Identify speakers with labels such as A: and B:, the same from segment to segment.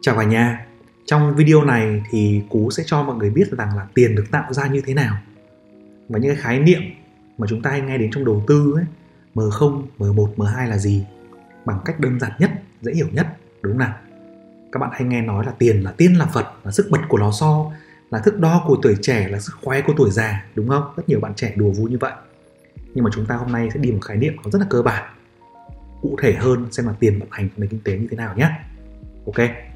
A: Chào cả nhà. Trong video này thì Cú sẽ cho mọi người biết rằng là tiền được tạo ra như thế nào và những cái khái niệm mà chúng ta hay nghe đến trong đầu tư ấy, M0, M1, M2 là gì bằng cách đơn giản nhất, dễ hiểu nhất, đúng không nào? Các bạn hay nghe nói là tiền là tiên là Phật, là sức bật của lò xo, là thước đo của tuổi trẻ, là sức khoe của tuổi già, đúng không? Rất nhiều bạn trẻ đùa vui như vậy. Nhưng mà chúng ta hôm nay sẽ đi một khái niệm nó rất là cơ bản, cụ thể hơn xem là tiền vận hành nền kinh tế như thế nào nhé. Ok.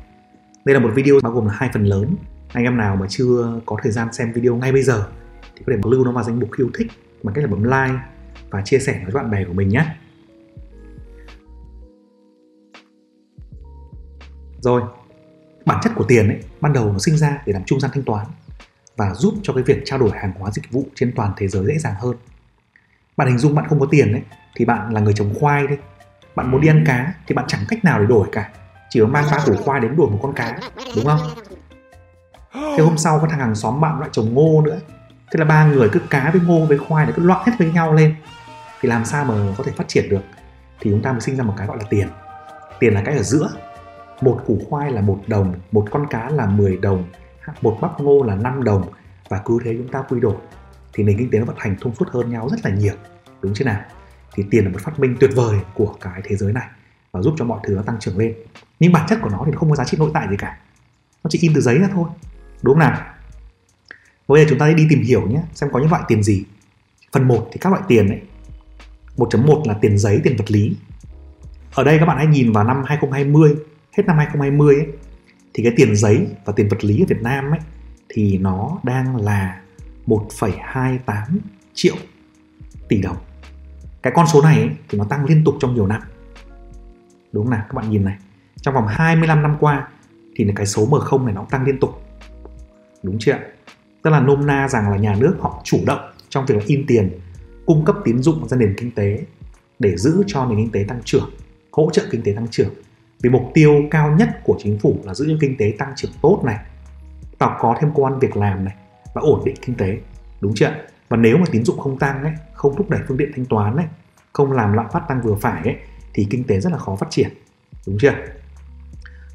A: Đây là một video bao gồm là hai phần lớn. Anh em nào mà chưa có thời gian xem video ngay bây giờ thì có thể lưu nó vào danh mục yêu thích bằng cách là bấm like và chia sẻ với bạn bè của mình nhé. Rồi, bản chất của tiền ấy, ban đầu nó sinh ra để làm trung gian thanh toán và giúp cho cái việc trao đổi hàng hóa dịch vụ trên toàn thế giới dễ dàng hơn. Bạn hình dung bạn không có tiền ấy, thì bạn là người trồng khoai đi. Bạn muốn đi ăn cá thì bạn chẳng cách nào để đổi cả chỉ có mang ba củ khoai đến đuổi một con cá, đúng không? Thế hôm sau có thằng hàng xóm bạn lại trồng ngô nữa. Thế là ba người cứ cá với ngô với khoai để cứ loạn hết với nhau lên. Thì làm sao mà có thể phát triển được? Thì chúng ta mới sinh ra một cái gọi là tiền. Tiền là cái ở giữa. Một củ khoai là một đồng, một con cá là 10 đồng, một bắp ngô là 5 đồng và cứ thế chúng ta quy đổi. Thì nền kinh tế nó vận hành thông suốt hơn nhau rất là nhiều, đúng chưa nào? Thì tiền là một phát minh tuyệt vời của cái thế giới này và giúp cho mọi thứ nó tăng trưởng lên. Nhưng bản chất của nó thì không có giá trị nội tại gì cả. Nó chỉ in từ giấy ra thôi. Đúng không nào? Bây giờ chúng ta đi tìm hiểu nhé xem có những loại tiền gì. Phần 1 thì các loại tiền ấy. 1.1 là tiền giấy tiền vật lý. Ở đây các bạn hãy nhìn vào năm 2020 hết năm 2020 ấy, thì cái tiền giấy và tiền vật lý ở Việt Nam ấy thì nó đang là 1,28 triệu tỷ đồng. Cái con số này ấy, thì nó tăng liên tục trong nhiều năm đúng không nào, các bạn nhìn này. Trong vòng 25 năm qua thì cái số M0 này nó tăng liên tục. Đúng chưa tức là nôm na rằng là nhà nước họ chủ động trong việc là in tiền, cung cấp tín dụng ra nền kinh tế để giữ cho nền kinh tế tăng trưởng, hỗ trợ kinh tế tăng trưởng. Vì mục tiêu cao nhất của chính phủ là giữ cho kinh tế tăng trưởng tốt này tạo có thêm công an việc làm này, và ổn định kinh tế. Đúng chưa và nếu mà tín dụng không tăng ấy, không thúc đẩy phương tiện thanh toán ấy, không làm lạm phát tăng vừa phải ấy thì kinh tế rất là khó phát triển, đúng chưa?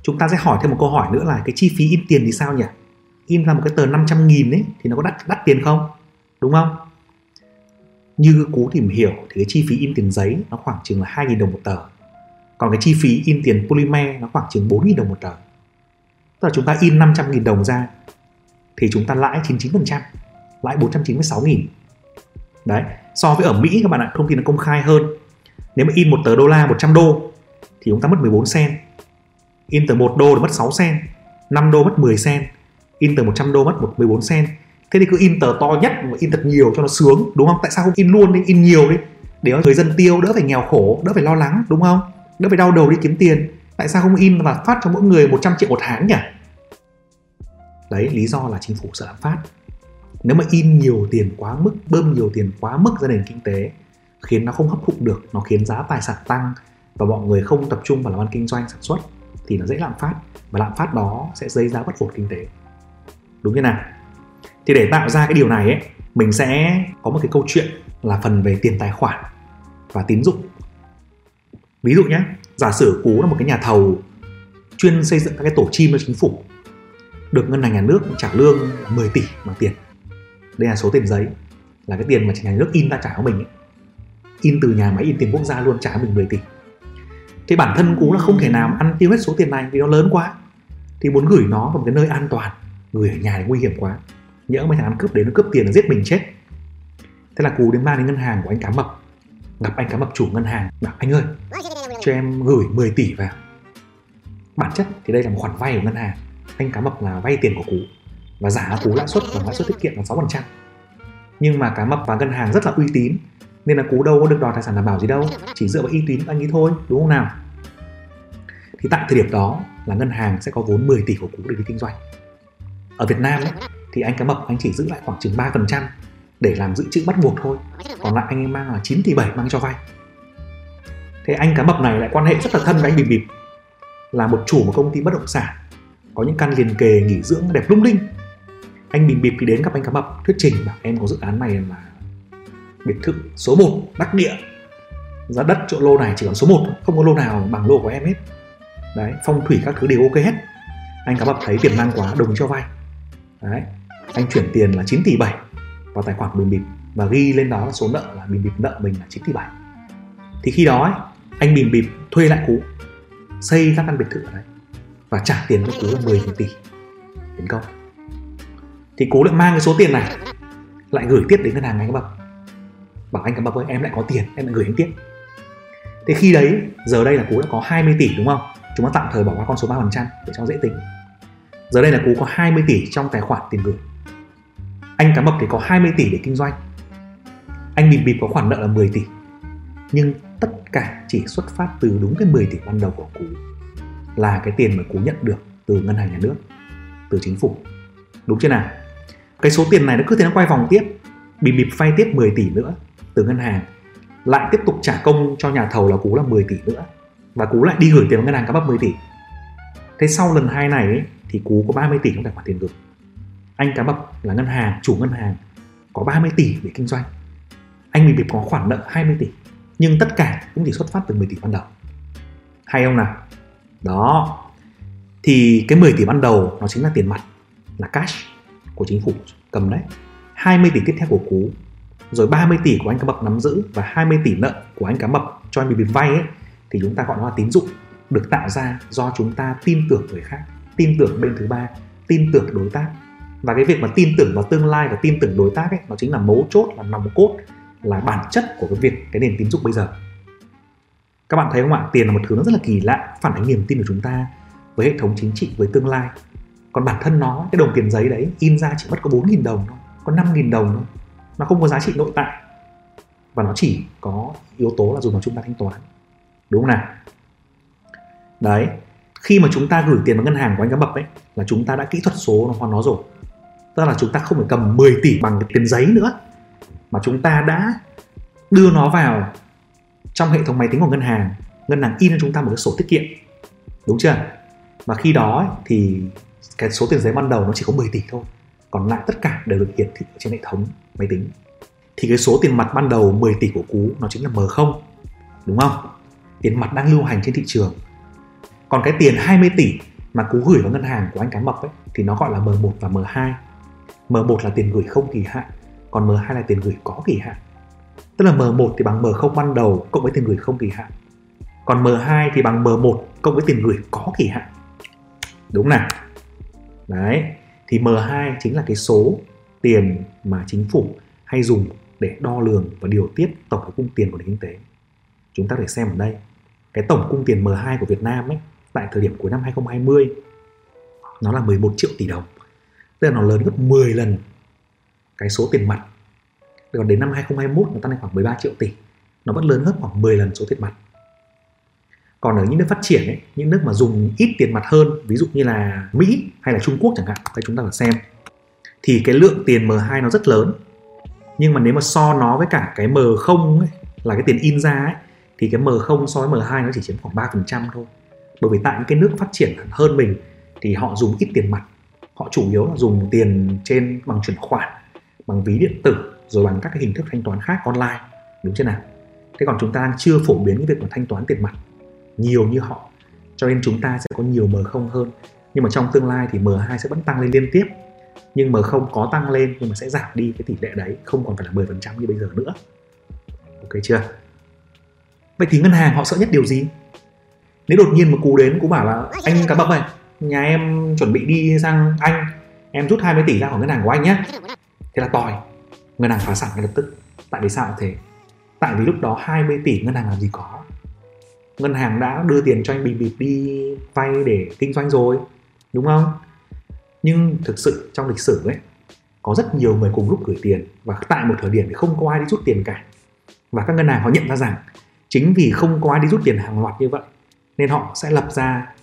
A: Chúng ta sẽ hỏi thêm một câu hỏi nữa là cái chi phí in tiền thì sao nhỉ? In ra một cái tờ 500 nghìn ấy thì nó có đắt đắt tiền không? Đúng không? Như cú tìm hiểu thì cái chi phí in tiền giấy nó khoảng chừng là 2.000 đồng một tờ. Còn cái chi phí in tiền polymer nó khoảng chừng 4.000 đồng một tờ. Tức là chúng ta in 500.000 đồng ra thì chúng ta lãi 99% lãi 496.000 đấy, so với ở Mỹ các bạn ạ, thông tin nó công khai hơn nếu mà in một tờ đô la 100 đô thì chúng ta mất 14 sen. In tờ 1 đô thì mất 6 sen 5 đô mất 10 sen. In tờ 100 đô mất 14 sen. Thế thì cứ in tờ to nhất mà in thật nhiều cho nó sướng, đúng không? Tại sao không in luôn đi, in nhiều đi? Để người dân tiêu, đỡ phải nghèo khổ, đỡ phải lo lắng, đúng không? Đỡ phải đau đầu đi kiếm tiền. Tại sao không in và phát cho mỗi người 100 triệu một tháng nhỉ? Đấy, lý do là chính phủ sợ lạm phát. Nếu mà in nhiều tiền quá mức, bơm nhiều tiền quá mức ra nền kinh tế khiến nó không hấp thụ được, nó khiến giá tài sản tăng và mọi người không tập trung vào làm ăn kinh doanh, sản xuất thì nó dễ lạm phát và lạm phát đó sẽ gây ra bất ổn kinh tế. Đúng như nào? Thì để tạo ra cái điều này ấy, mình sẽ có một cái câu chuyện là phần về tiền tài khoản và tín dụng. Ví dụ nhé giả sử cú là một cái nhà thầu chuyên xây dựng các cái tổ chim cho chính phủ, được ngân hàng nhà nước trả lương 10 tỷ bằng tiền. Đây là số tiền giấy, là cái tiền mà nhà nước in ra trả cho mình ấy in từ nhà máy in tiền quốc gia luôn, trả mình 10 tỷ. Thì bản thân cú là không thể nào ăn tiêu hết số tiền này vì nó lớn quá. Thì muốn gửi nó vào một cái nơi an toàn gửi ở nhà thì nguy hiểm quá. Nhỡ mấy thằng ăn cướp đến, nó cướp tiền nó giết mình chết. Thế là cú đến mang đến ngân hàng của anh cá mập. Gặp anh cá mập chủ ngân hàng, bảo, anh ơi, cho em gửi 10 tỷ vào. Bản chất thì đây là một khoản vay của ngân hàng. Anh cá mập là vay tiền của cú. Và giả cú lãi suất và lãi suất tiết kiệm là 6% nhưng mà cá mập và ngân hàng rất là uy tín nên là cú đâu có được đòi tài sản đảm bảo gì đâu chỉ dựa vào uy tín của anh ấy thôi đúng không nào? Thì tại thời điểm đó là ngân hàng sẽ có vốn 10 tỷ của cú để đi kinh doanh. Ở Việt Nam ấy, thì anh cá mập anh chỉ giữ lại khoảng chừng 3% để làm dự trữ bắt buộc thôi. Còn lại anh ấy mang là 9 tỷ 7 mang cho vay. Thế anh cá mập này lại quan hệ rất là thân với anh bìm bịp là một chủ một công ty bất động sản có những căn liền kề nghỉ dưỡng đẹp lung linh. Anh bìm bịp thì đến gặp anh cá mập thuyết trình bảo em có dự án này là biệt thự số 1 đắc địa. Giá đất chỗ lô này chỉ còn số 1 không có lô nào bằng lô của em hết. Đấy phong thủy các thứ đều ok hết. Anh cá mập thấy tiền mang quá đồng cho vay. Đấy anh chuyển tiền là 9 tỷ 7 vào tài khoản bình bịp và ghi lên đó số nợ là bình bịp nợ mình là 9 tỷ 7 thì khi đó ấy, anh bình bịp thuê lại cú xây các căn biệt thự ở đấy và trả tiền cho cú là 10 tỷ tiền công. Thì cú lại mang cái số tiền này lại gửi tiếp đến ngân hàng anh cá mập bảo anh cảm ơn em lại có tiền, em lại gửi anh tiếp. Thế khi đấy, giờ đây là cú đã có 20 tỷ, đúng không? Chúng ta tạm thời bỏ qua con số 3% để cho dễ tính. Giờ đây là cú có 20 tỷ trong tài khoản tiền gửi. Anh cá mập thì có 20 tỷ để kinh doanh. Anh bịp bịp có khoản nợ là 10 tỷ. Nhưng tất cả chỉ xuất phát từ đúng cái 10 tỷ ban đầu của cú. Là cái tiền mà cú nhận được từ ngân hàng nhà nước, từ chính phủ. Đúng chưa nào? Cái số tiền này nó cứ thế nó quay vòng tiếp. Bịp bịp vay tiếp 10 tỷ nữa từ ngân hàng lại tiếp tục trả công cho nhà thầu là cú là 10 tỷ nữa và cú lại đi gửi tiền vào ngân hàng cá bắp 10 tỷ. Thế sau lần hai này ấy, thì cú có 30 tỷ trong tài khoản tiền gửi anh cá bập là ngân hàng chủ ngân hàng có 30 tỷ để kinh doanh. Anh bị bịp có khoản nợ 20 tỷ nhưng tất cả cũng chỉ xuất phát từ 10 tỷ ban đầu. Hay không nào? Đó. Thì cái 10 tỷ ban đầu nó chính là tiền mặt là cash của chính phủ cầm đấy. 20 tỷ tiếp theo của cú rồi 30 tỷ của anh cá mập nắm giữ và 20 tỷ nợ của anh cá mập cho anh bị vay ấy, thì chúng ta gọi nó là tín dụng, được tạo ra do chúng ta tin tưởng người khác, tin tưởng bên thứ ba, tin tưởng đối tác. Và cái việc mà tin tưởng vào tương lai và tin tưởng đối tác ấy, nó chính là mấu chốt, là nòng cốt, là bản chất của cái việc, cái nền tín dụng bây giờ. Các bạn thấy không ạ? Tiền là một thứ nó rất là kỳ lạ, phản ánh niềm tin của chúng ta với hệ thống chính trị, với tương lai. Còn bản thân nó, cái đồng tiền giấy đấy, in ra chỉ mất có 4.000 đồng thôi, có 5.000 đồng thôi nó không có giá trị nội tại. Và nó chỉ có yếu tố là dùng vào chúng ta thanh toán. Đúng không nào? Đấy, khi mà chúng ta gửi tiền vào ngân hàng của anh cá bập ấy, là chúng ta đã kỹ thuật số nó nó rồi. Tức là chúng ta không phải cầm 10 tỷ bằng cái tiền giấy nữa, mà chúng ta đã đưa nó vào trong hệ thống máy tính của ngân hàng. Ngân hàng in cho chúng ta một cái sổ tiết kiệm. Đúng chưa? Và khi đó thì cái số tiền giấy ban đầu nó chỉ có 10 tỷ thôi còn lại tất cả đều được hiển thị trên hệ thống máy tính. Thì cái số tiền mặt ban đầu 10 tỷ của cú nó chính là M0 đúng không? Tiền mặt đang lưu hành trên thị trường. Còn cái tiền 20 tỷ mà cú gửi vào ngân hàng của anh cá mập ấy, thì nó gọi là M1 và M2 M1 là tiền gửi không kỳ hạn, còn M2 là tiền gửi có kỳ hạn. Tức là M1 thì bằng M0 ban đầu cộng với tiền gửi không kỳ hạn. Còn M2 thì bằng M1 cộng với tiền gửi có kỳ hạn. Đúng nào? Đấy thì M2 chính là cái số tiền mà chính phủ hay dùng để đo lường và điều tiết tổng cái cung tiền của nền kinh tế. Chúng ta để xem ở đây, cái tổng cung tiền M2 của Việt Nam ấy, tại thời điểm cuối năm 2020 nó là 11 triệu tỷ đồng. Tức là nó lớn gấp 10 lần cái số tiền mặt. Còn đến năm 2021 nó tăng lên khoảng 13 triệu tỷ. Nó vẫn lớn gấp khoảng 10 lần số tiền mặt còn ở những nước phát triển ấy, những nước mà dùng ít tiền mặt hơn ví dụ như là Mỹ hay là Trung Quốc chẳng hạn đây chúng ta phải xem. Thì cái lượng tiền M2 nó rất lớn. Nhưng mà nếu mà so nó với cả cái M0 ấy, là cái tiền in ra ấy, thì cái M0 so với M2 nó chỉ chiếm khoảng 3% thôi. Bởi vì tại những cái nước phát triển hơn mình thì họ dùng ít tiền mặt. Họ chủ yếu là dùng tiền trên bằng chuyển khoản bằng ví điện tử rồi bằng các cái hình thức thanh toán khác online. Đúng chưa nào? Thế còn chúng ta đang chưa phổ biến cái việc mà thanh toán tiền mặt nhiều như họ, cho nên chúng ta sẽ có nhiều M0 hơn. Nhưng mà trong tương lai thì M2 sẽ vẫn tăng lên liên tiếp. Nhưng M0 có tăng lên nhưng mà sẽ giảm đi cái tỷ lệ đấy, không còn phải là 10% như bây giờ nữa. Ok chưa? Vậy thì ngân hàng họ sợ nhất điều gì? Nếu đột nhiên một cú đến, cú bảo là, anh cá bập này nhà em chuẩn bị đi sang anh, em rút 20 tỷ ra khỏi ngân hàng của anh nhé thế là tòi. Ngân hàng phá sản ngay lập tức. Tại vì sao thế? Tại vì lúc đó 20 tỷ ngân hàng làm gì có? Ngân hàng đã đưa tiền cho anh bình bịp đi vay để kinh doanh rồi, đúng không? Nhưng thực sự trong lịch sử ấy, có rất nhiều người cùng lúc gửi tiền và tại một thời điểm thì không có ai đi rút tiền cả. Và các ngân hàng họ nhận ra rằng chính vì không có ai đi rút tiền hàng loạt như vậy nên họ sẽ lập ra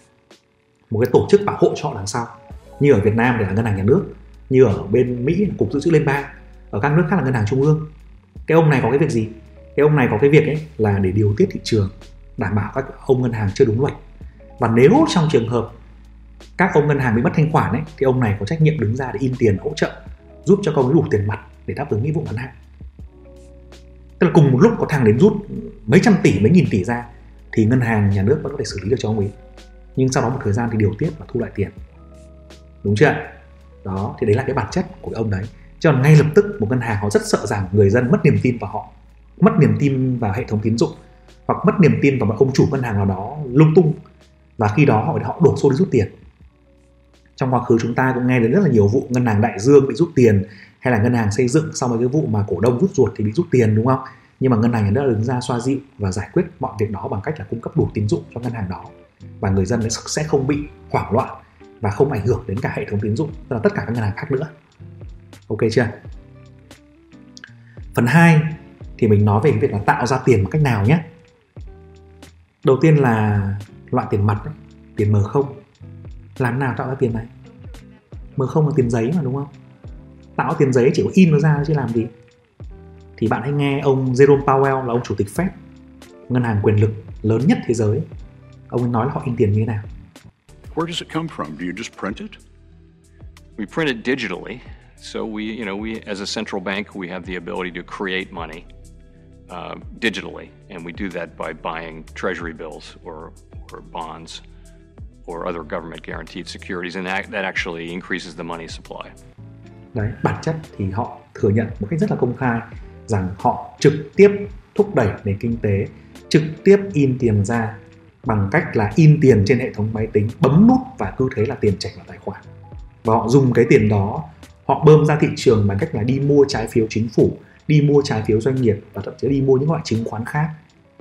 A: một cái tổ chức bảo hộ cho họ đằng sau. Như ở Việt Nam thì là ngân hàng nhà nước, như ở bên Mỹ là cục dự trữ liên bang, ở các nước khác là ngân hàng trung ương. Cái ông này có cái việc gì? Cái ông này có cái việc ấy là để điều tiết thị trường đảm bảo các ông ngân hàng chưa đúng luật. Và nếu trong trường hợp các ông ngân hàng bị mất thanh khoản ấy, thì ông này có trách nhiệm đứng ra để in tiền hỗ trợ, giúp cho công ấy đủ tiền mặt để đáp ứng nghĩa vụ ngắn hạn tức là cùng một lúc có thằng đến rút mấy trăm tỷ, mấy nghìn tỷ ra, thì ngân hàng, nhà nước vẫn có thể xử lý được cho ông ấy. Nhưng sau đó một thời gian thì điều tiết và thu lại tiền. Đúng chưa đó, thì đấy là cái bản chất của cái ông đấy. Cho nên ngay lập tức một ngân hàng họ rất sợ rằng người dân mất niềm tin vào họ, mất niềm tin vào hệ thống tín dụng hoặc mất niềm tin vào một ông chủ ngân hàng nào đó lung tung, và khi đó họ họ đổ xô đi rút tiền. Trong quá khứ chúng ta cũng nghe đến rất là nhiều vụ ngân hàng đại dương bị rút tiền, hay là ngân hàng xây dựng sau mấy cái vụ mà cổ đông rút ruột thì bị rút tiền, đúng không? Nhưng mà ngân hàng nhà nước đứng ra xoa dịu và giải quyết mọi việc đó bằng cách là cung cấp đủ tín dụng cho ngân hàng đó, và người dân sẽ không bị hoảng loạn và không ảnh hưởng đến cả hệ thống tín dụng, tức là tất cả các ngân hàng khác nữa. Ok chưa? Phần 2 thì mình nói về cái việc là tạo ra tiền bằng cách nào nhé đầu tiên là loại tiền mặt ấy, tiền mờ không làm nào tạo ra tiền này mờ không là tiền giấy mà đúng không tạo tiền giấy chỉ có in nó ra chứ làm gì thì bạn hãy nghe ông Jerome Powell là ông chủ tịch Fed ngân hàng quyền lực lớn nhất thế giới ông ấy nói là họ in tiền như thế nào
B: Where does it come from? Do you just print it?
C: We print it digitally. So we, you know, we as a central bank, we have the ability to create money uh, digitally, and we do that by buying treasury bills or, or bonds or other government guaranteed securities, and that, that actually increases the money supply.
A: Đấy, bản chất thì họ thừa nhận một cách rất là công khai rằng họ trực tiếp thúc đẩy nền kinh tế, trực tiếp in tiền ra bằng cách là in tiền trên hệ thống máy tính, bấm nút và cứ thế là tiền chảy vào tài khoản. Và họ dùng cái tiền đó, họ bơm ra thị trường bằng cách là đi mua trái phiếu chính phủ, đi mua trái phiếu doanh nghiệp và thậm chí đi mua những loại chứng khoán khác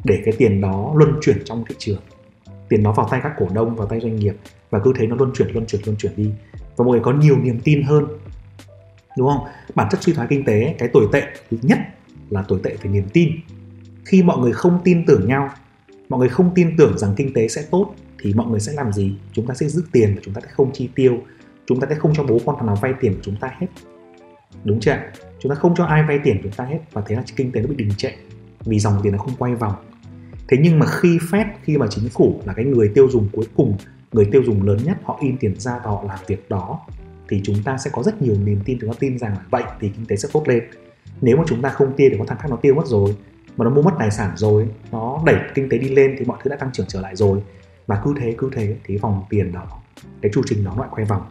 A: để cái tiền đó luân chuyển trong thị trường. Tiền nó vào tay các cổ đông, vào tay doanh nghiệp và cứ thế nó luân chuyển luân chuyển luân chuyển đi. Và mọi người có nhiều niềm tin hơn, đúng không? Bản chất suy thoái kinh tế, cái tồi tệ thứ nhất là tồi tệ về niềm tin. Khi mọi người không tin tưởng nhau, mọi người không tin tưởng rằng kinh tế sẽ tốt, thì mọi người sẽ làm gì? Chúng ta sẽ giữ tiền và chúng ta sẽ không chi tiêu, chúng ta sẽ không cho bố con thằng nào vay tiền của chúng ta hết đúng chưa chúng ta không cho ai vay tiền của chúng ta hết và thế là kinh tế nó bị đình trệ vì dòng tiền nó không quay vòng. Thế nhưng mà khi Fed, khi mà chính phủ là cái người tiêu dùng cuối cùng, người tiêu dùng lớn nhất, họ in tiền ra và họ làm việc đó, thì chúng ta sẽ có rất nhiều niềm tin. Chúng ta tin rằng là vậy thì kinh tế sẽ tốt lên. Nếu mà chúng ta không tiêu thì có thằng khác nó tiêu mất rồi. Mà nó mua mất tài sản rồi, nó đẩy kinh tế đi lên thì mọi thứ đã tăng trưởng trở lại rồi. Và cứ thế cứ thế thì vòng tiền đó, cái chu trình đó lại quay vòng.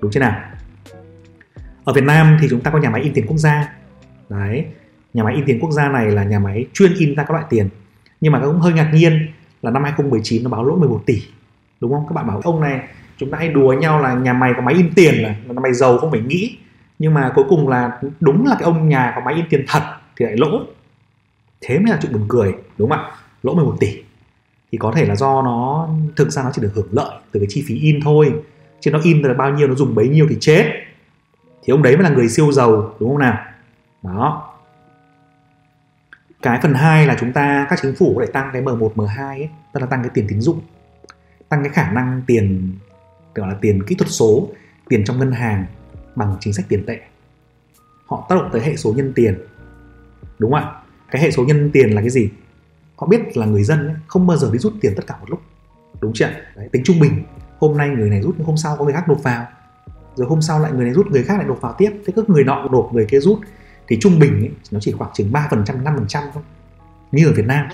A: Đúng chưa nào? Ở Việt Nam thì chúng ta có nhà máy in tiền quốc gia. Đấy, nhà máy in tiền quốc gia này là nhà máy chuyên in ra các loại tiền. Nhưng mà cũng hơi ngạc nhiên là năm 2019 nó báo lỗ 11 tỷ, đúng không? Các bạn bảo, ông này, chúng ta hay đùa nhau là nhà mày có máy in tiền là nhà mày giàu không phải nghĩ. Nhưng mà cuối cùng là đúng là cái ông nhà có máy in tiền thật thì lại lỗ. Thế mới là chuyện buồn cười, đúng không ạ? Lỗ 11 tỷ. Thì có thể là do nó, thực ra nó chỉ được hưởng lợi từ cái chi phí in thôi. Chứ nó in là bao nhiêu, nó dùng bấy nhiêu thì chết thì ông đấy mới là người siêu giàu đúng không nào? Đó. Cái phần hai là chúng ta các chính phủ để tăng cái M1 M2 ấy, tức là tăng cái tiền tín dụng tăng cái khả năng tiền gọi là tiền kỹ thuật số tiền trong ngân hàng bằng chính sách tiền tệ. Họ tác động tới hệ số nhân tiền đúng không ạ? Cái hệ số nhân tiền là cái gì? Họ biết là người dân ấy, không bao giờ đi rút tiền tất cả một lúc đúng chưa Đấy, tính trung bình hôm nay người này rút nhưng hôm sau có người khác nộp vào rồi hôm sau lại người này rút người khác lại nộp vào tiếp. Thế cứ người nọ nộp người kia rút. Thì trung bình ấy, nó chỉ khoảng chừng 3% 5% thôi. Như ở Việt Nam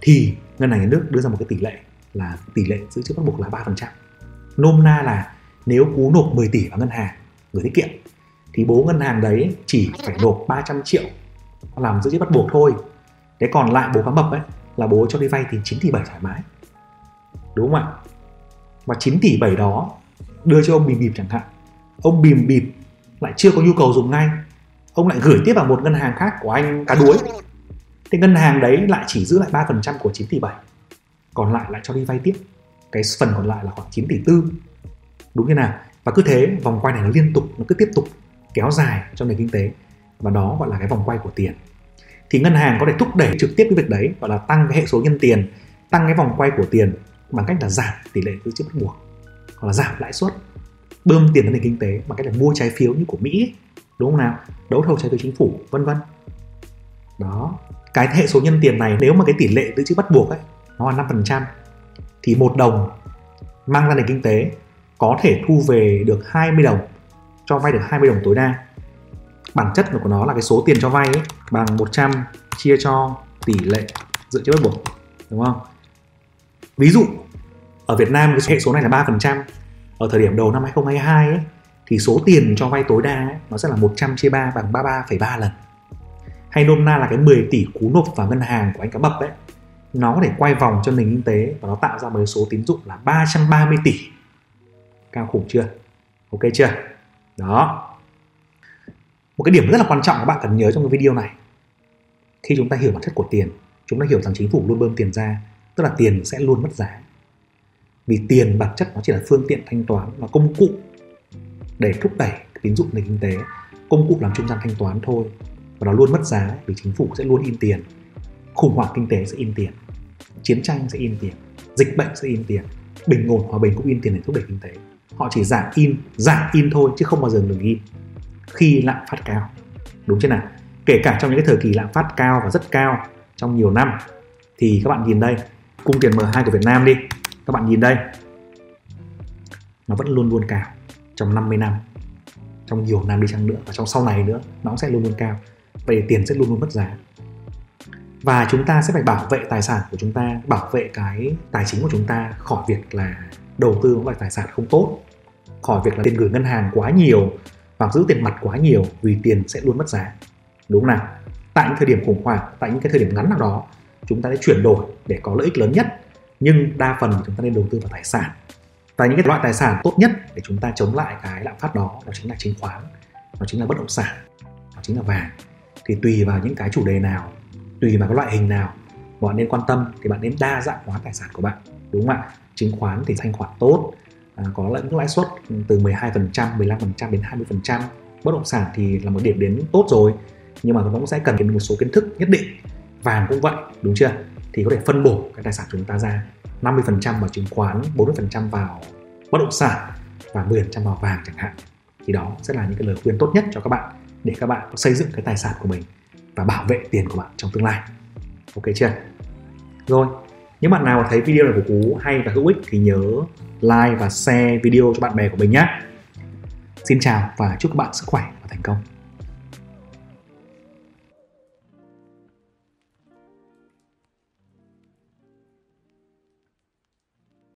A: thì ngân hàng nhà nước đưa ra một cái tỷ lệ là tỷ lệ giữ chữ bắt buộc là 3% nôm na là nếu cú nộp 10 tỷ vào ngân hàng gửi tiết kiệm thì bố ngân hàng đấy chỉ phải nộp 300 triệu làm giữ chữ bắt buộc thôi. Thế còn lại bố cá mập ấy là bố cho đi vay thì 9 tỷ 7 thoải mái. Đúng không ạ? Và 9 tỷ 7 đó đưa cho ông bìm bịp chẳng hạn ông bìm bịp lại chưa có nhu cầu dùng ngay. Ông lại gửi tiếp vào một ngân hàng khác của anh cá đuối. Thì ngân hàng đấy lại chỉ giữ lại 3% của 9 tỷ 7 còn lại lại cho đi vay tiếp. Cái phần còn lại là khoảng 9 tỷ tư. Đúng như nào? Và cứ thế, vòng quay này nó liên tục, nó cứ tiếp tục kéo dài trong nền kinh tế. Và đó gọi là cái vòng quay của tiền. Thì ngân hàng có thể thúc đẩy trực tiếp cái việc đấy, gọi là tăng cái hệ số nhân tiền, tăng cái vòng quay của tiền bằng cách là giảm tỷ lệ dự trữ bắt buộc, hoặc là giảm lãi suất bơm tiền vào nền kinh tế bằng cách là mua trái phiếu như của Mỹ đúng không nào? Đấu thầu trái phiếu chính phủ vân vân. Đó. Cái hệ số nhân tiền này nếu mà cái tỷ lệ dự trữ bắt buộc ấy nó là 5% thì một đồng mang ra nền kinh tế có thể thu về được 20 đồng cho vay được 20 đồng tối đa. Bản chất của nó là cái số tiền cho vay ấy, bằng 100 chia cho tỷ lệ dự trữ bắt buộc đúng không? Ví dụ ở Việt Nam cái hệ số này là 3% ở thời điểm đầu năm 2022 ấy, thì số tiền cho vay tối đa ấy, nó sẽ là 100 chia 3 bằng 33,3 lần. Hay nôm na là cái 10 tỷ cú nộp vào ngân hàng của anh cá mập ấy. Nó có thể quay vòng cho nền kinh tế và nó tạo ra một số tín dụng là 330 tỷ. Cao khủng chưa? Ok chưa? Đó. Một cái điểm rất là quan trọng các bạn cần nhớ trong cái video này. Khi chúng ta hiểu bản chất của tiền chúng ta hiểu rằng chính phủ luôn bơm tiền ra tức là tiền sẽ luôn mất giá vì tiền bản chất nó chỉ là phương tiện thanh toán là công cụ để thúc đẩy tín dụng nền kinh tế. Công cụ làm trung gian thanh toán thôi. Và nó luôn mất giá vì chính phủ sẽ luôn in tiền. Khủng hoảng kinh tế sẽ in tiền. Chiến tranh sẽ in tiền. Dịch bệnh sẽ in tiền. Bình ổn hòa bình cũng in tiền để thúc đẩy kinh tế. Họ chỉ giảm in giảm in thôi chứ không bao giờ ngừng in. Khi lạm phát cao. Đúng chưa nào? Kể cả trong những cái thời kỳ lạm phát cao và rất cao trong nhiều năm, thì các bạn nhìn đây, cung tiền M2 của Việt Nam đi các bạn nhìn đây. Nó vẫn luôn luôn cao trong 50 năm. Trong nhiều năm đi chăng nữa và trong sau này nữa, nó cũng sẽ luôn luôn cao. Vậy tiền sẽ luôn luôn mất giá. Và chúng ta sẽ phải bảo vệ tài sản của chúng ta, bảo vệ cái tài chính của chúng ta khỏi việc là đầu tư vào tài sản không tốt, khỏi việc là tiền gửi ngân hàng quá nhiều hoặc giữ tiền mặt quá nhiều vì tiền sẽ luôn mất giá. Đúng không nào? Tại những thời điểm khủng hoảng, tại những cái thời điểm ngắn nào đó, chúng ta sẽ chuyển đổi để có lợi ích lớn nhất nhưng đa phần chúng ta nên đầu tư vào tài sản và những cái loại tài sản tốt nhất để chúng ta chống lại cái lạm phát đó đó chính là chứng khoán đó chính là bất động sản đó chính là vàng thì tùy vào những cái chủ đề nào tùy vào cái loại hình nào bạn nên quan tâm thì bạn nên đa dạng hóa tài sản của bạn đúng không ạ chứng khoán thì thanh khoản tốt à, có lãi lãi suất từ 12%, 15% đến 20%. Bất động sản thì là một điểm đến tốt rồi, nhưng mà nó cũng sẽ cần một số kiến thức nhất định. Vàng cũng vậy, đúng chưa? Thì có thể phân bổ cái tài sản của chúng ta ra 50% vào chứng khoán, 40% vào bất động sản và 10% vào vàng chẳng hạn. Thì đó sẽ là những cái lời khuyên tốt nhất cho các bạn để các bạn xây dựng cái tài sản của mình và bảo vệ tiền của bạn trong tương lai. Ok chưa? Rồi, nếu bạn nào thấy video này của Cú hay và hữu ích thì nhớ like và share video cho bạn bè của mình nhé. Xin chào và chúc các bạn sức khỏe và thành công.